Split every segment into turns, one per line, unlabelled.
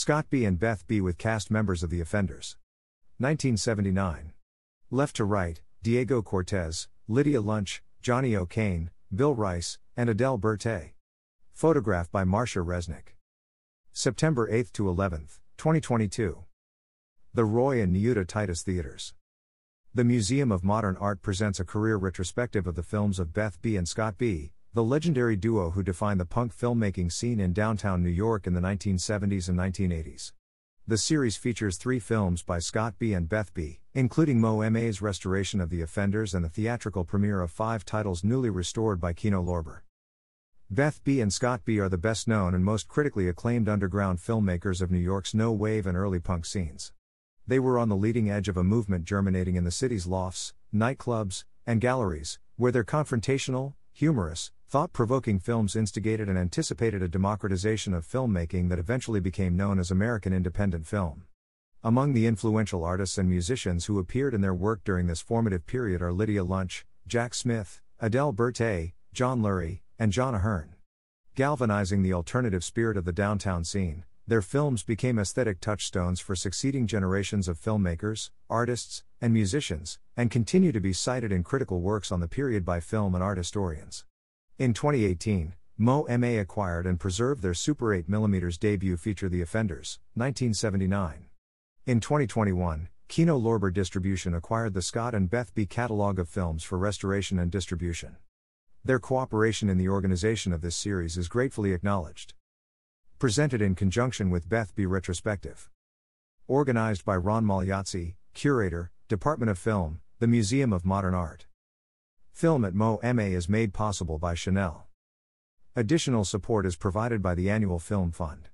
Scott B. and Beth B. with cast members of The Offenders. 1979. Left to Right, Diego Cortez, Lydia Lunch, Johnny O'Kane, Bill Rice, and Adele Bertei. Photograph by Marcia Resnick. September 8 to 11, 2022. The Roy and Niuta Titus Theaters. The Museum of Modern Art presents a career retrospective of the films of Beth B. and Scott B., the legendary duo who defined the punk filmmaking scene in downtown New York in the 1970s and 1980s. The series features three films by Scott B. and Beth B., including MoMA's restoration of The Offenders and the theatrical premiere of five titles newly restored by Kino Lorber. Beth B. and Scott B. are the best known and most critically acclaimed underground filmmakers of New York's no wave and early punk scenes. They were on the leading edge of a movement germinating in the city's lofts, nightclubs, and galleries, where their confrontational, humorous, thought provoking films instigated and anticipated a democratization of filmmaking that eventually became known as American independent film. Among the influential artists and musicians who appeared in their work during this formative period are Lydia Lunch, Jack Smith, Adele Bertei, John Lurie, and John Ahearn. Galvanizing the alternative spirit of the downtown scene, their films became aesthetic touchstones for succeeding generations of filmmakers, artists, and musicians, and continue to be cited in critical works on the period by film and art historians. In 2018, Mo MA acquired and preserved their Super 8mm debut feature The Offenders, 1979. In 2021, Kino Lorber Distribution acquired the Scott and Beth B catalog of films for restoration and distribution. Their cooperation in the organization of this series is gratefully acknowledged. Presented in conjunction with Beth B. Retrospective. Organized by Ron Magliozzi, Curator, Department of Film, the Museum of Modern Art. Film at MoMA is made possible by Chanel. Additional support is provided by the Annual Film Fund.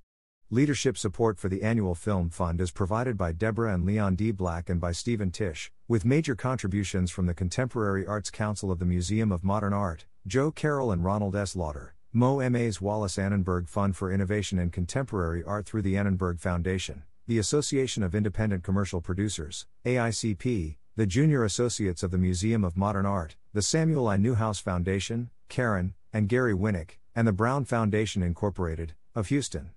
Leadership support for the Annual Film Fund is provided by Deborah and Leon D. Black and by Stephen Tisch, with major contributions from the Contemporary Arts Council of the Museum of Modern Art, Jo Carole and Ronald S. Lauder. Mo MA's Wallis Annenberg Fund for Innovation in Contemporary Art through the Annenberg Foundation, the Association of Independent Commercial Producers, AICP, the Junior Associates of the Museum of Modern Art, the Samuel I. Newhouse Foundation, Karen, and Gary Winnick, and the Brown Foundation Incorporated, of Houston.